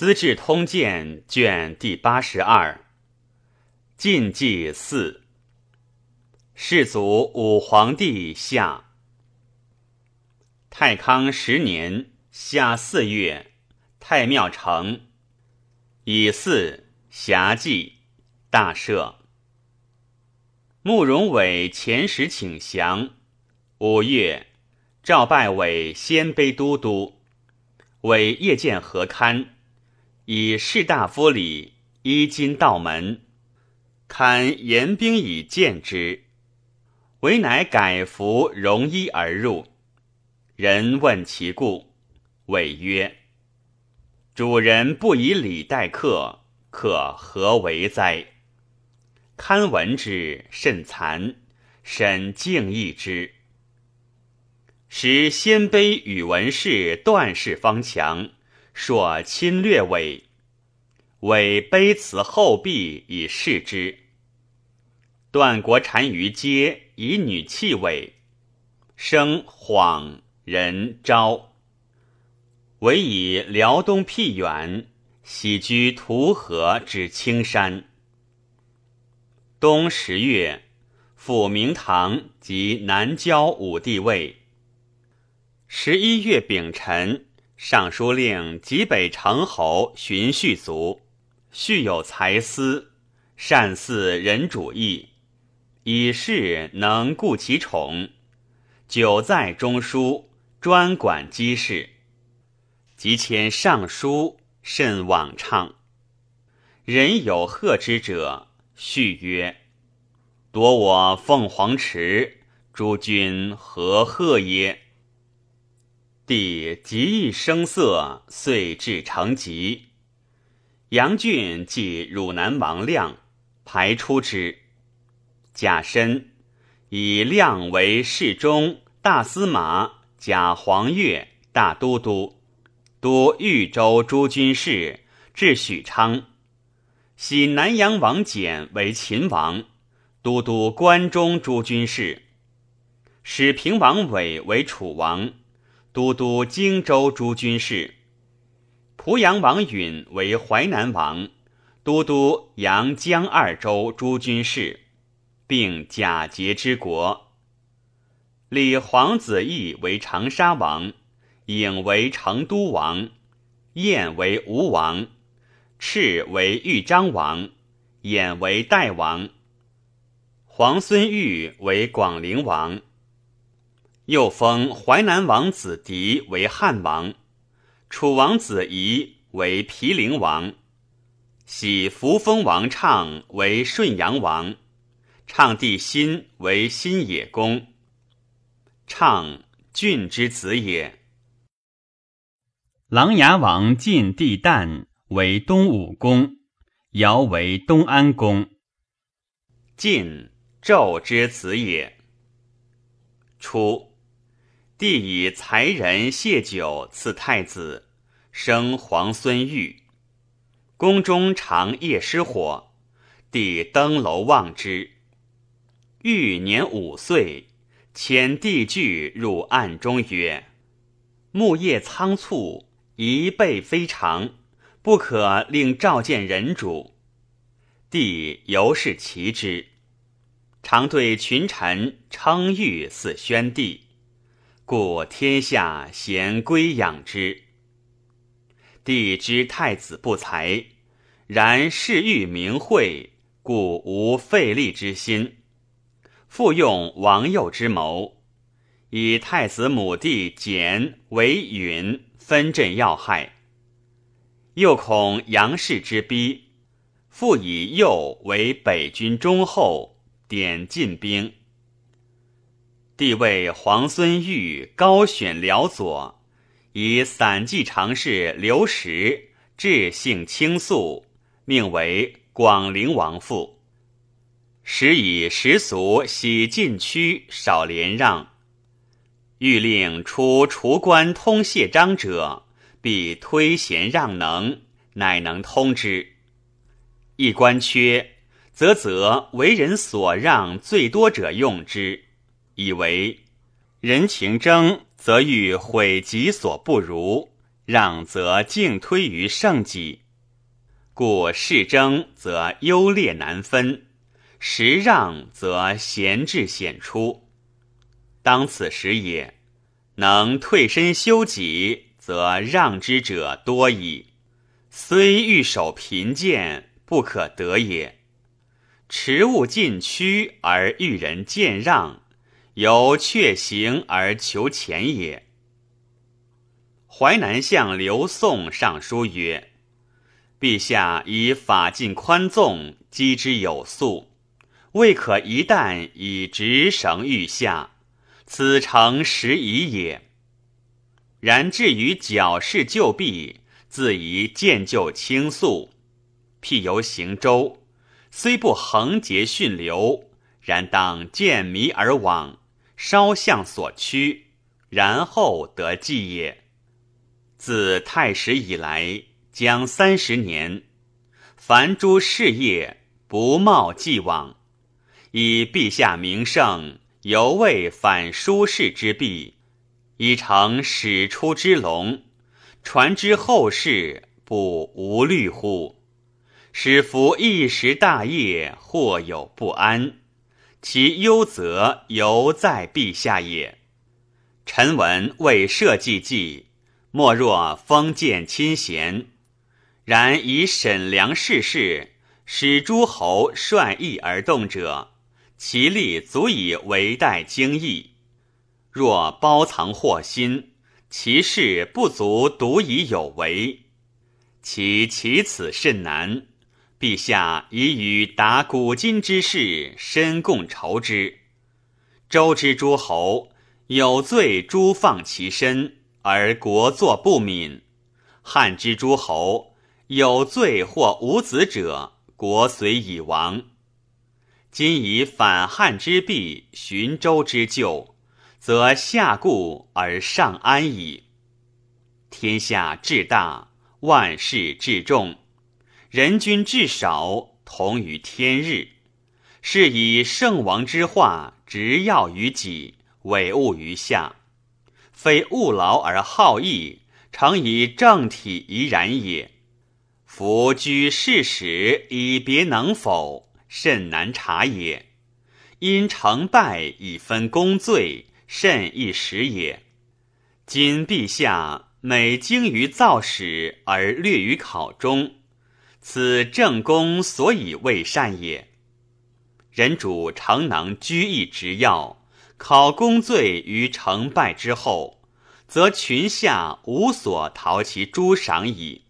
资治通鉴》卷第八十二。晋纪四。世祖武皇帝下。太康十年夏四月，太庙成，以祀遐祭，大赦。慕容伟遣使请降。五月，诏拜伟鲜卑都督，为夜见何堪。以士大夫礼，衣襟道门，堪严兵以见之。唯乃改服戎衣而入。人问其故，谓曰：“主人不以礼待客，可何为哉？”堪闻之，甚惭，审敬意之。时鲜卑宇文氏段氏方强。朔侵略伪，伪卑辞后壁以示之。段国单于皆以女弃伪，生晃人昭。唯以辽东僻远，喜居图河之青山。冬十月，复明堂及南郊武帝位。十一月丙辰。尚书令济北城侯荀续卒，蓄有才思，善似人主义，以事能固其宠。久在中书，专管机事。即迁尚书，甚往畅。人有贺之者，续曰：“夺我凤凰池，诸君何贺耶？”帝极易声色，遂至成疾。杨俊即汝南王亮，排出之。甲申，以亮为侍中、大司马、贾黄钺大都督，都豫州诸军事，至许昌。徙南阳王翦为秦王，都督关中诸军事，使平王伟为楚王。都督荆州诸军事，濮阳王允为淮南王，都督阳江二州诸军事，并假节之国。立皇子义为长沙王，颖为成都王，晏为吴王，赤为豫章王，衍为代王，皇孙玉为广陵王。又封淮南王子狄为汉王，楚王子仪为毗陵王，喜扶风王畅为顺阳王，畅弟辛为新野公。畅郡之子也。琅琊王晋帝旦为东武公，尧为东安公。晋纣之子也。初。帝以才人谢酒赐太子，生皇孙玉。宫中常夜失火，帝登楼望之。玉年五岁，遣帝具入暗中曰：“木叶仓促，一备非常，不可令召见人主。”帝由是其之，常对群臣称誉似宣帝。故天下咸归养之。帝知太子不才，然嗜欲名讳，故无费力之心。复用王右之谋，以太子母弟简为允，分镇要害。又恐杨氏之逼，复以右为北军中后，点进兵。帝为皇孙玉高选辽左，以散骑常侍刘石志性清肃，命为广陵王父。时以时俗喜禁区，少连让。欲令出除官通谢章者，必推贤让能，乃能通之。一官缺，则则为人所让最多者用之。以为人情争，则欲毁己所不如；让则敬推于圣己。故事争则优劣难分，时让则贤智显出。当此时也，能退身修己，则让之者多矣。虽欲守贫贱，不可得也。持物尽趋而欲人见让，由却行而求前也。淮南相刘宋上书曰：“陛下以法尽宽纵，积之有素，未可一旦以直绳御下，此诚实宜也。然至于矫饰旧弊。”自宜见旧轻速，譬由行舟，虽不横节迅流，然当见迷而往，稍向所趋，然后得计也。自太史以来，将三十年，凡诸事业不冒既往，以陛下名盛，犹未反舒适之弊，已成始出之龙。传之后世，不无虑乎？使夫一时大业，或有不安，其忧则犹在陛下也。臣闻为社稷计，莫若封建亲贤；然以审量世事，使诸侯率意而动者，其力足以为待经义。若包藏祸心。其事不足独以有为，其其此甚难。陛下已与达古今之事深共筹之。周之诸侯有罪，诛放其身而国祚不敏；汉之诸侯有罪或无子者，国随已亡。今以反汉之弊，寻周之旧。则下固而上安矣。天下至大，万事至重，人君至少，同于天日。是以圣王之化，执要于己，委物于下，非务劳而好逸，常以正体怡然也。夫居事时以别能否，甚难察也。因成败以分功罪。甚一时也。今陛下每精于造史而略于考中，此正公所以未善也。人主常能居易直要，考功罪于成败之后，则群下无所逃其诸赏矣。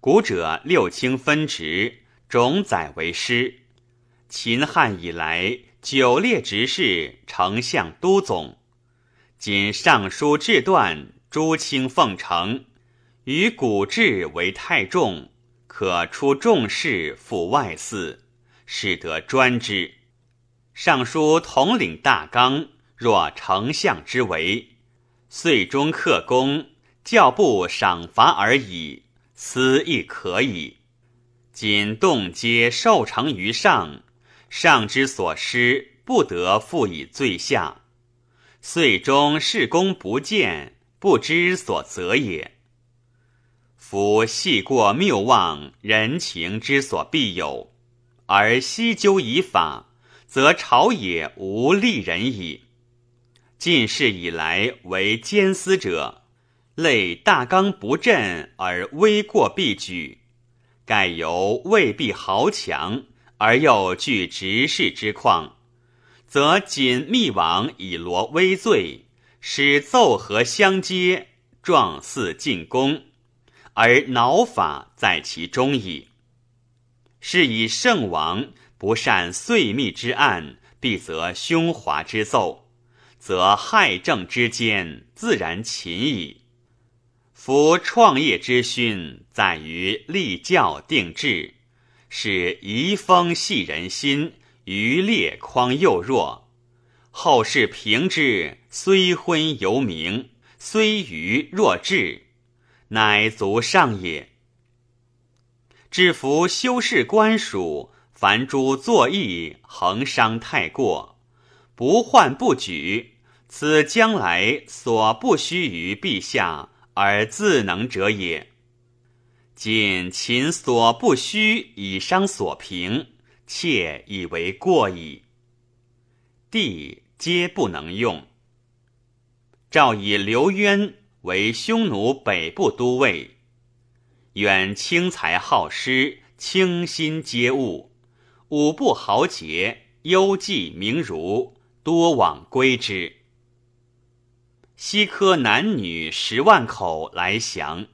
古者六卿分职，种宰为师。秦汉以来。九列执事，丞相都总，今尚书制断，诸卿奉承，与古制为太重，可出重事赴外祀，使得专之。尚书统领大纲，若丞相之为，岁中克功，教部赏罚而已，斯亦可以。今动皆受成于上。上之所失，不得复以罪下；遂终事功不见，不知所责也。夫细过谬妄，人情之所必有，而悉究以法，则朝野无利人矣。近世以来为奸私者，类大纲不振而微过必举，盖由未必豪强。而又具执事之况，则仅密王以罗微罪，使奏和相接，状似进宫，而挠法在其中矣。是以圣王不善碎密之案，必则凶华之奏，则害政之间自然勤矣。夫创业之勋，在于立教定制。使遗风系人心，余烈匡幼弱。后世评之，虽昏犹明，虽愚若智，乃足上也。至服修士官属，凡诸作义，恒伤太过，不患不举，此将来所不须于陛下而自能者也。今秦所不虚以伤所平，妾以为过矣。帝皆不能用。诏以刘渊为匈奴北部都尉。远轻才好施，清心皆物，五部豪杰，幽寂名儒，多往归之。西柯男女十万口来降。